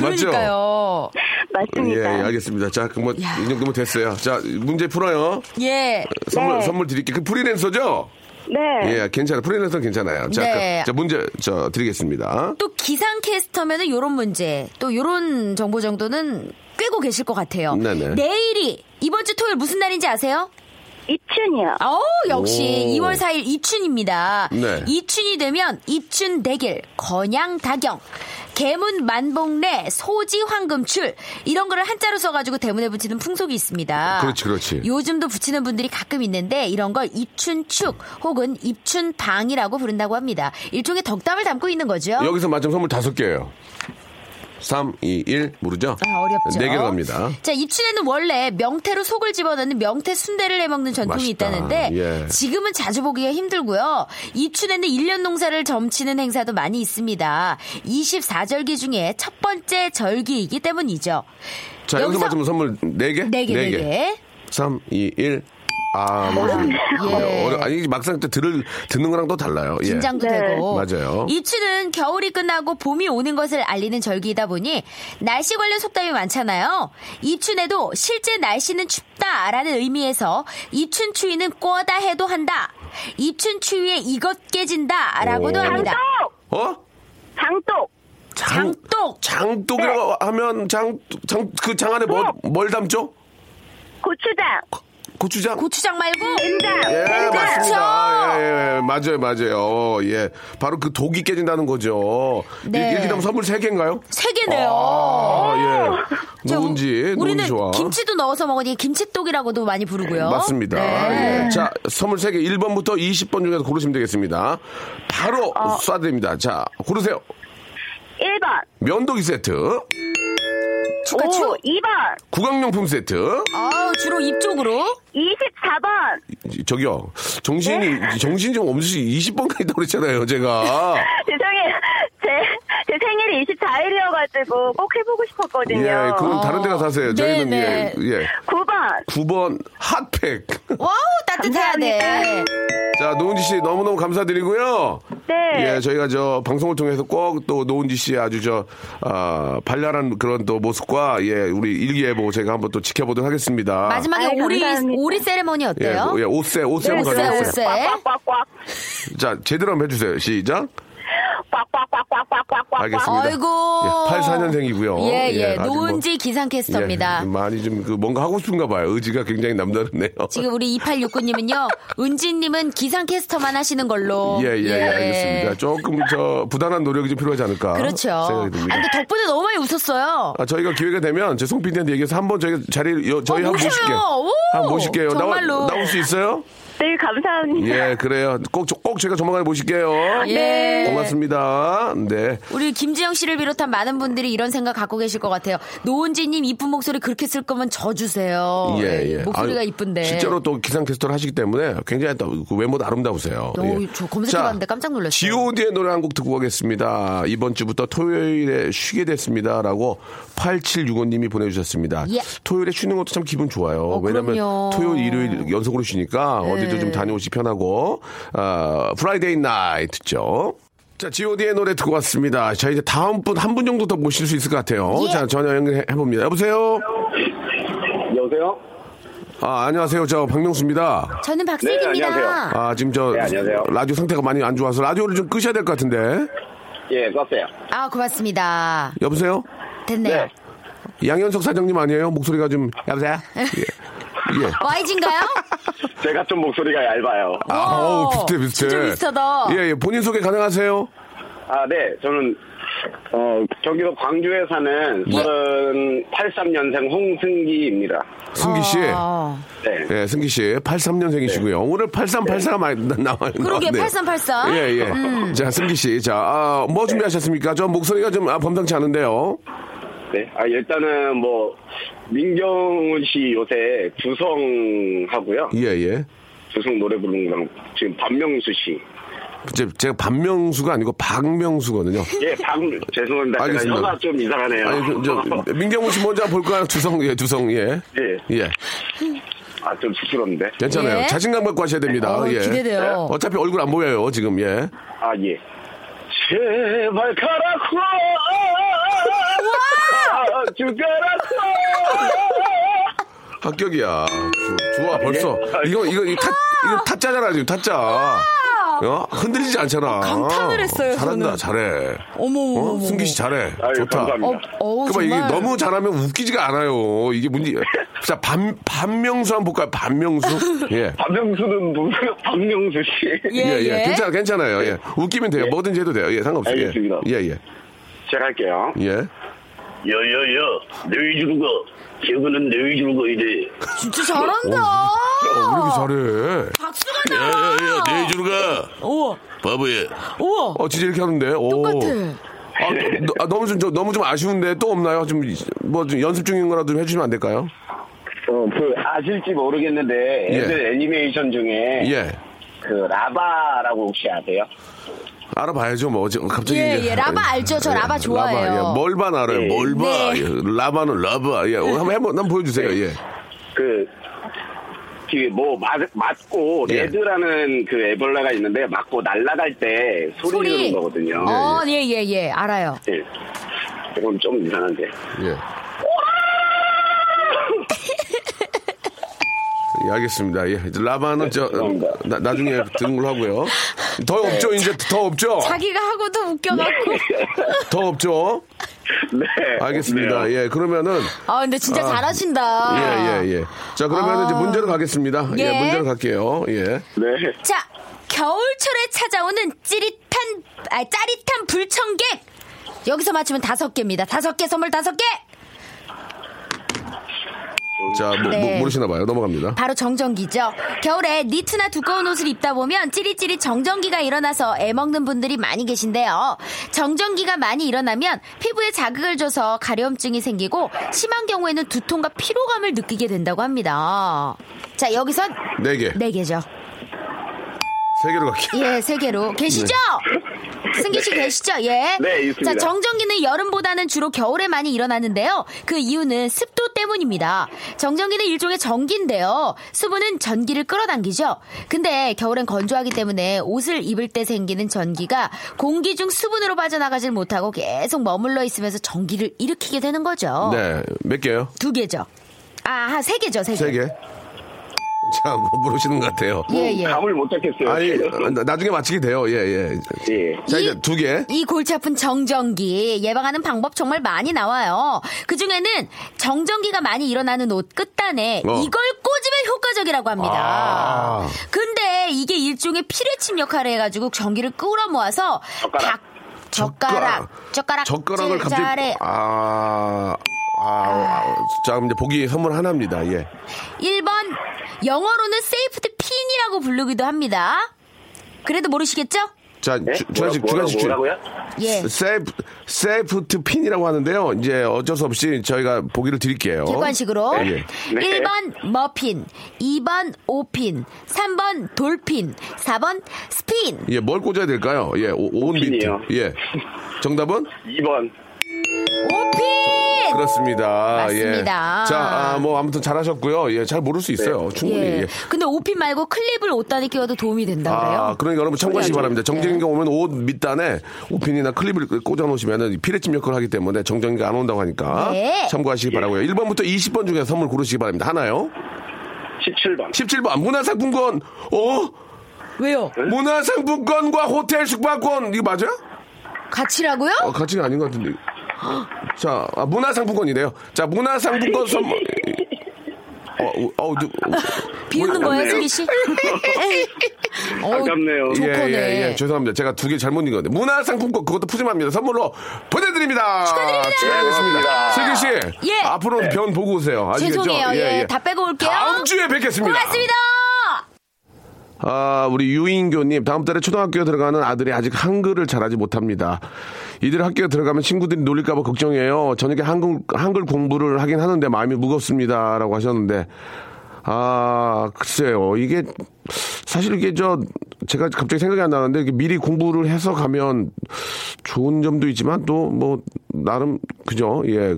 맞죠? 맞습니다. 예, 알겠습니다. 자, 그럼 뭐, 야. 이 정도면 됐어요. 자, 문제 풀어요. 예. 선물, 네. 선물 드릴게요. 그 프리랜서죠? 네. 예, 괜찮아요. 프리랜서는 괜찮아요. 자, 네. 그, 자, 문제, 저, 드리겠습니다. 또 기상캐스터면은 요런 문제, 또 요런 정보 정도는 꿰고 계실 것 같아요. 네네. 내일이 이번 주 토요일 무슨 날인지 아세요? 이춘이요. 어우, 역시 오. 2월 4일 이춘입니다. 네. 이춘이 되면 이춘 대길, 건양 다경, 개문 만복래, 소지 황금출 이런 거를 한자로 써가지고 대문에 붙이는 풍속이 있습니다. 그렇지, 그렇지. 요즘도 붙이는 분들이 가끔 있는데 이런 걸 입춘축 혹은 입춘방이라고 부른다고 합니다. 일종의 덕담을 담고 있는 거죠. 여기서 맞점 선물 다섯 개예요 3, 2, 1, 모르죠? 아, 어렵죠. 네 개로 갑니다. 자, 입춘에는 원래 명태로 속을 집어넣는 명태 순대를 해먹는 전통이 맛있다. 있다는데 예. 지금은 자주 보기가 힘들고요. 입춘에는 일년 농사를 점치는 행사도 많이 있습니다. 24절기 중에 첫 번째 절기이기 때문이죠. 자, 여기서 여기서 맞으면 선물 네 개? 네 개, 네 개. 3, 2, 1. 아, 뭐, 예. 어려, 아니, 막상 또 들을, 듣는 거랑 또 달라요. 예. 긴장도 네. 되고. 맞아요. 입추는 겨울이 끝나고 봄이 오는 것을 알리는 절기이다 보니 날씨 관련 속담이 많잖아요. 입춘에도 실제 날씨는 춥다라는 의미에서 입춘 추위는 꼬다 해도 한다. 입춘 추위에 이것 깨진다라고도 오. 합니다. 장독! 어? 장독! 장, 장독. 장독이라고 하면 장, 장, 그 장 안에 뭐, 뭘 담죠? 고추장! 고추장? 고추장 말고 된장! 예, 된장! 맞습니다. 예, 예, 맞아요, 맞아요. 예. 바로 그 독이 깨진다는 거죠. 네. 이렇게 되면 선물 3개인가요? 세 개네요. 아, 예. 자, 누군지, 우리는 누군지 좋아. 김치도 넣어서 먹으니 김치독이라고도 많이 부르고요. 맞습니다. 네. 예. 자, 선물 3개 1번부터 20번 중에서 고르시면 되겠습니다. 바로 어. 쏴야 됩니다. 자, 고르세요. 1번! 면도기 세트, 오, 2번! 구강용품 세트, 아, 주로 입 쪽으로. 24번! 저기요. 정신이, 정신이 좀 없으시 20번까지 있다고 그랬잖아요, 제가. 죄송해요. 제, 제 생일이 24일이어가지고 꼭 해보고 싶었거든요. 예, 그건 다른 데 가서 하세요. 저희는 네, 예, 예. 9번! 9번 핫팩. 와우, 따뜻해야 돼. 자, 노은지 씨 너무너무 감사드리고요. 네. 예, 저희가 저 방송을 통해서 꼭 또 노은지 씨의 아주 저, 아, 발랄한 그런 또 모습과 예, 우리 일기예보 제가 한번 또 지켜보도록 하겠습니다. 마지막에 아이, 오리, 감사합니다. 오리 세레머니 예, 어때요? 뭐, 예, 옷세, 옷세 한번 옷세, 가져주세요. 옷세. 꽉꽉꽉! 자, 제대로 한번 해주세요. 시작. 꽉꽉꽉꽉꽉꽉꽉! 알겠습니다. 아이고. 예, 84년생이고요. 예, 예. 뭐- 노은지 기상캐스터입니다. 예, 많이 좀 그 뭔가 하고 싶은가 봐요. 의지가 굉장히 남다르네요. 지금 우리 2869님은요, 은지님은 기상캐스터만 하시는 걸로. 예, 예, 예, 알겠습니다. 조금 저 부단한 노력이 좀 필요하지 않을까 그렇죠. 생각이 듭니다. 아, 근데 덕분에 너무 많이 웃었어요. 아, 저희가 기회가 되면 제송 PD한테 얘기해서 한번 저희가 자리 여- 저희 어, 한번. 모실게요. 오! 한번 모실게요. 정말로. 나와, 나올 수 있어요? 네, 감사합니다. 예, 그래요. 꼭, 저- 꼭 제가 조만간에 모실게요. 예. 고맙습니다. 네. 우리 김지영 씨를 비롯한 많은 분들이 이런 생각 갖고 계실 것 같아요. 노은지님 이쁜 목소리 그렇게 쓸 거면 저 주세요. 예, 예. 목소리가 아유, 이쁜데. 실제로 또 기상캐스터를 하시기 때문에 굉장히 또그 외모도 아름다우세요. 어, 예. 저 검색해봤는데 깜짝 놀랐어요. G.O.D의 노래 한 곡 듣고 가겠습니다. 이번 주부터 토요일에 쉬게 됐습니다 라고 8765님이 보내주셨습니다. 예. 토요일에 쉬는 것도 참 기분 좋아요. 어, 왜냐면. 토요일, 일요일 연속으로 쉬니까 어디 도 좀 다녀오시 편하고, 아, Friday Night 듣죠. 자, G.O.D의 노래 듣고 왔습니다. 자, 이제 다음 분, 한 분 정도 더 모실 수 있을 것 같아요. 예. 자, 전화 연결해봅니다. 여보세요? 여보세요? 아, 안녕하세요. 저 박명수입니다. 저는 박슬기입니다. 네, 안녕하세요. 아, 지금 저 네, 안녕하세요. 라디오 상태가 많이 안 좋아서 라디오를 좀 끄셔야 될 것 같은데. 예, 껐어요. 아, 고맙습니다. 여보세요? 됐네요. 네. 양현석 사장님 아니에요? 목소리가 좀 여보세요? 예. 예. YG인가요? 제가 좀 목소리가 얇아요. 아, 어우, 비슷해, 비슷해. 진짜 비슷하다. 예, 예. 본인 소개 가능하세요? 아, 네. 저는, 어, 경기도 광주에 사는 예. 83년생 홍승기입니다. 승기 씨. 아, 네. 예, 승기 씨. 83년생이시고요. 오늘 8384가 많이 나- 나와요. 그러게, 나왔네요. 8384. 예, 예. 자, 승기 씨. 자, 아, 뭐 준비하셨습니까? 저 목소리가 좀 아, 범상치 않은데요. 네. 아, 일단은 뭐, 민경훈 씨 요새 주성하고요. 예, 예. 주성 노래 부르는 거랑 지금 반명수 씨. 제, 제가 반명수가 아니고 박명수거든요. 예, 방, 죄송합니다. 알겠습니다. 제가 혀가 좀 이상하네요. 아니, 그, 저, 민경훈 씨 먼저 볼까요? 두성, 예, 두성, 예. 예. 예. 아, 좀 쑥스럽는데. 괜찮아요. 예. 자신감 갖고 하셔야 됩니다. 어, 예. 기대돼요. 어차피 얼굴 안 보여요, 지금, 예. 아, 예. 제발 가라고! 가주가라고! 합격이야. 주- 좋아, 벌써. 예. 이거, 이거, 이거 타, 이거 타짜잖아, 지금 타짜. 어? 흔들리지 않잖아. 감탄을 했어요, 잘한다, 저는. 잘해. 어머, 어? 승기 씨 잘해. 아유, 좋다. 감사합니다. 어, 어우, 그봐 이게 정말. 너무 잘하면 웃기지가 않아요. 이게 문제. 자, 반, 반명수 한번 볼까요? 반명수? 예. 박명수는 누구? 박명수 씨. 예, 예, 예. 예. 괜찮아, 괜찮아요. 예. 웃기면 돼요. 뭐든지 해도 돼요. 예, 상관없어요. 예. 알겠습니다. 예, 예. 시작할게요. 예. 여여여, 너희 주르가, 저거는 너희 주르가 이래. 진짜 잘한다. 어, 왜 이렇게 잘해? 박수가 나. 너희 주르가, 우와, 바보야. 우와. 어, 진짜 이렇게 하는데. 오. 똑같아. 아, 너, 아, 너무 좀, 저- 너무 좀 아쉬운데 또 없나요? 좀, 뭐, 좀 연습 중인 거라도 좀 해주시면 안 될까요? 어, 그, 아실지 모르겠는데, 예. 애들 애니메이션 중에, 예. 그, 라바라고 혹시 아세요? 알아봐야죠, 뭐. 어제 갑자기. 예, 이제- 예, 라바 알죠? 저 라바 좋아해요. 라바, 예. 멀반 알아요. 예. 멀바. 네. 예. 라바는 라바. 예. 어, 한번 해보, 한번 보여주세요. 예. 그, 그뭐 맞고 예. 레드라는 그 애벌레가 있는데 맞고 날아갈 때 소리, 소리. 지르는 거거든요. 어, 예, 예, 예. 알아요. 예. 이건 좀 이상한데. 예. 예, 알겠습니다. 예. 라바는 저, 죄송합니다. 나, 나중에 듣는 걸로 하고요. 더 없죠, 이제 더 없죠? 자기가 하고도 웃겨갖고. 더 없죠? 네. 알겠습니다. 네. 예, 그러면은. 아, 근데 진짜 잘하신다. 예, 예, 예. 자, 그러면 아. 이제 문제로 가겠습니다. 예, 예. 문제로 갈게요. 예. 네. 자, 겨울철에 찾아오는 찌릿한, 아, 짜릿한 불청객. 여기서 맞추면 다섯 개입니다. 다섯 개 선물 다섯 개. 자, 모, 네. 르시나 봐요. 넘어갑니다. 바로 정전기죠. 겨울에 니트나 두꺼운 옷을 입다 보면 찌릿찌릿 정전기가 일어나서 애 먹는 분들이 많이 계신데요. 정전기가 많이 일어나면 피부에 자극을 줘서 가려움증이 생기고 심한 경우에는 두통과 피로감을 느끼게 된다고 합니다. 자, 여기선 네 개. 네 개죠. 세 개로 갈게요. 예, 세 개로. 계시죠? 승기 씨 계시죠? 예. 네, 있습니다. 자, 정전기는 여름보다는 주로 겨울에 많이 일어나는데요. 그 이유는 습도 때문입니다. 정전기는 일종의 전기인데요. 수분은 전기를 끌어당기죠. 근데 겨울엔 건조하기 때문에 옷을 입을 때 생기는 전기가 공기 중 수분으로 빠져나가질 못하고 계속 머물러 있으면서 전기를 일으키게 되는 거죠. 네. 몇 개요? 두 개죠. 아, 세 개죠, 세 개. 세 개. 자, 뭐 모르시는 것 같아요. 예, 예. 감을 못 잡겠어요. 아니, 나- 나중에 맞히게 돼요. 예, 예. 예. 자, 이- 이제 두 개. 이 골치 아픈 정전기 예방하는 방법 정말 많이 나와요. 그 중에는 정전기가 많이 일어나는 옷 끝단에 어. 이걸 꽂으면 효과적이라고 합니다. 아. 근데 이게 일종의 피뢰침 역할을 해가지고 전기를 끌어모아서 젓가락. 닭- 젓가락, 젓가락, 젓가락을 갑자기. 아, 아, 아, 자, 그럼 이제 보기 선물 하나입니다. 예. 1번 영어로는 safety pin이라고 부르기도 합니다. 그래도 모르시겠죠? 자, 네? 주, 주한식, 뭐라, 주한식, 주? 예. safe, safety pin이라고 하는데요. 이제 어쩔 수 없이 저희가 보기를 드릴게요. 객관식으로 예. 네. 1번 머핀, 2번 옷핀, 3번 dolphin, 4번 스핀. 예, 뭘 꽂아야 될까요? 예, 오, 온 밑. 핀이요. 예. 정답은? 2번. 오핀! 그렇습니다. 맞습니다. 예. 자, 아, 뭐 아무튼 잘하셨고요. 예, 잘 모를 수 있어요. 충분히. 예. 예. 근데 오핀 말고 클립을 옷단에 끼워도 도움이 된다 그래요. 아, 그러니까 여러분 참고하시기. 바랍니다. 정전기가 오면 옷 밑단에 오핀이나 클립을 꽂아 놓으시면은 피레침 역할을 하기 때문에 정전기가 안 온다고 하니까 네. 참고하시기 바라고요. 1번부터 20번 중에 선물 고르시기 바랍니다. 하나요? 17번. 17번 문화상품권. 어? 왜요? 문화상품권과 호텔 숙박권 이거 맞아요? 같이라고요? 어, 같이가 아닌 것 같은데. 자, 아, 문화상품권이래요. 자, 문화상품권 선물. 어, 어, 어, 누- 비웃는 거예요. 승기 씨? 어, 아깝네요. 예, 예, 예, 죄송합니다. 제가 두 개 잘못 읽은 건데. 문화상품권 그것도 푸짐합니다. 선물로 보내드립니다. 축하드립니다. 축하드리겠습니다. 슬기 씨. 예. 앞으로 변 보고 오세요. 아시겠죠? 죄송해요. 예, 다 빼고 올게요. 다음 주에 뵙겠습니다. 고맙습니다. 아, 우리 유인교님, 다음 달에 초등학교에 들어가는 아들이 아직 한글을 잘하지 못합니다. 이들 학교에 들어가면 친구들이 놀릴까봐 걱정이에요. 저녁에 한글, 한글 공부를 하긴 하는데 마음이 무겁습니다. 라고 하셨는데, 아, 글쎄요. 이게, 사실 이게 저, 제가 갑자기 생각이 안 나는데, 미리 공부를 해서 가면 좋은 점도 있지만 또 뭐, 나름, 그죠? 예.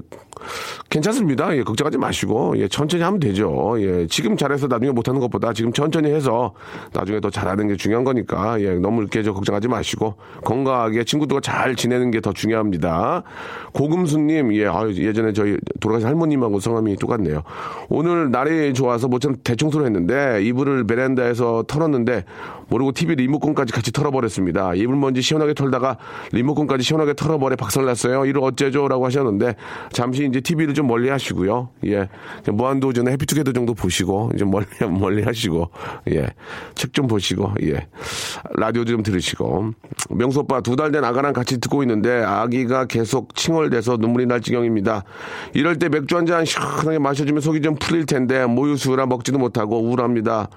괜찮습니다. 예, 걱정하지 마시고, 예, 천천히 하면 되죠. 예, 지금 잘해서 나중에 못하는 것보다 지금 천천히 해서 나중에 더 잘하는 게 중요한 거니까, 예, 너무 이렇게 저 걱정하지 마시고, 건강하게 친구들과 잘 지내는 게 더 중요합니다. 고금수님, 예, 아유, 예전에 저희 돌아가신 할머님하고 성함이 똑같네요. 오늘 날이 좋아서 모처럼 대청소를 했는데, 이불을 베란다에서 털었는데, 모르고 TV 리모컨까지 같이 털어버렸습니다. 이불 먼지 시원하게 털다가 리모컨까지 시원하게 털어버려 박살났어요. 이를 어째죠? 라고 하셨는데, 잠시 이제 TV를 좀 멀리 하시고요. 예. 그냥 무한도전에 해피투게더 정도 보시고, 이제 멀리, 멀리 하시고, 예. 책 좀 보시고, 예. 라디오 좀 들으시고. 명수 오빠 두 달 된 아가랑 같이 듣고 있는데, 아기가 계속 칭얼대서 눈물이 날 지경입니다. 이럴 때 맥주 한 잔 시원하게 마셔주면 속이 좀 풀릴 텐데, 모유수라 먹지도 못하고 우울합니다.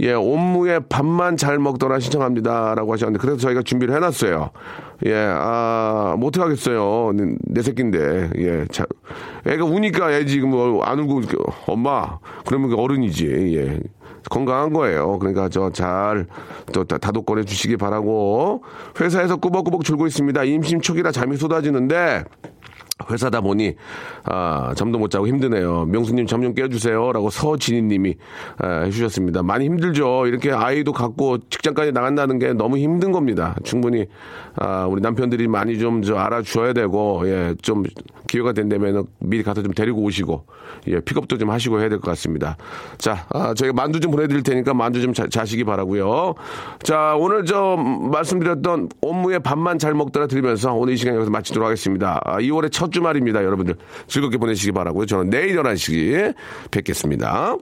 예, 온무에 밥만 잘 먹더라 신청합니다. 라고 하셨는데, 그래서 저희가 준비를 해놨어요. 예, 아, 뭐 어떡하겠어요. 내, 내 새끼인데, 예. 자, 애가 우니까 애 지금 뭐안 울고, 엄마, 그러면 그 어른이지, 예. 건강한 거예요. 그러니까 저 잘 또 다독거려 주시기 바라고 회사에서 꾸벅꾸벅 졸고 있습니다. 임신 초기라 잠이 쏟아지는데 회사다 보니 아, 잠도 못 자고 힘드네요. 명수님 잠 좀 깨주세요라고 서진희님이 아, 해주셨습니다. 많이 힘들죠. 이렇게 아이도 갖고 직장까지 나간다는 게 너무 힘든 겁니다. 충분히 아, 우리 남편들이 많이 좀저 알아주어야 되고 예, 좀 기회가 된다면 미리 가서 좀 데리고 오시고 예, 픽업도 좀 하시고 해야 될 것 같습니다. 자, 아, 저희가 만두 좀 보내드릴 테니까 만두 좀 자, 자시기 바라고요. 자, 오늘 저 말씀드렸던 업무의 밥만 잘 먹더라 드리면서 오늘 이 시간 여기서 마치도록 하겠습니다. 아, 2월의 첫 주말입니다, 여러분들. 즐겁게 보내시기 바라고요. 저는 내일 11시에 뵙겠습니다.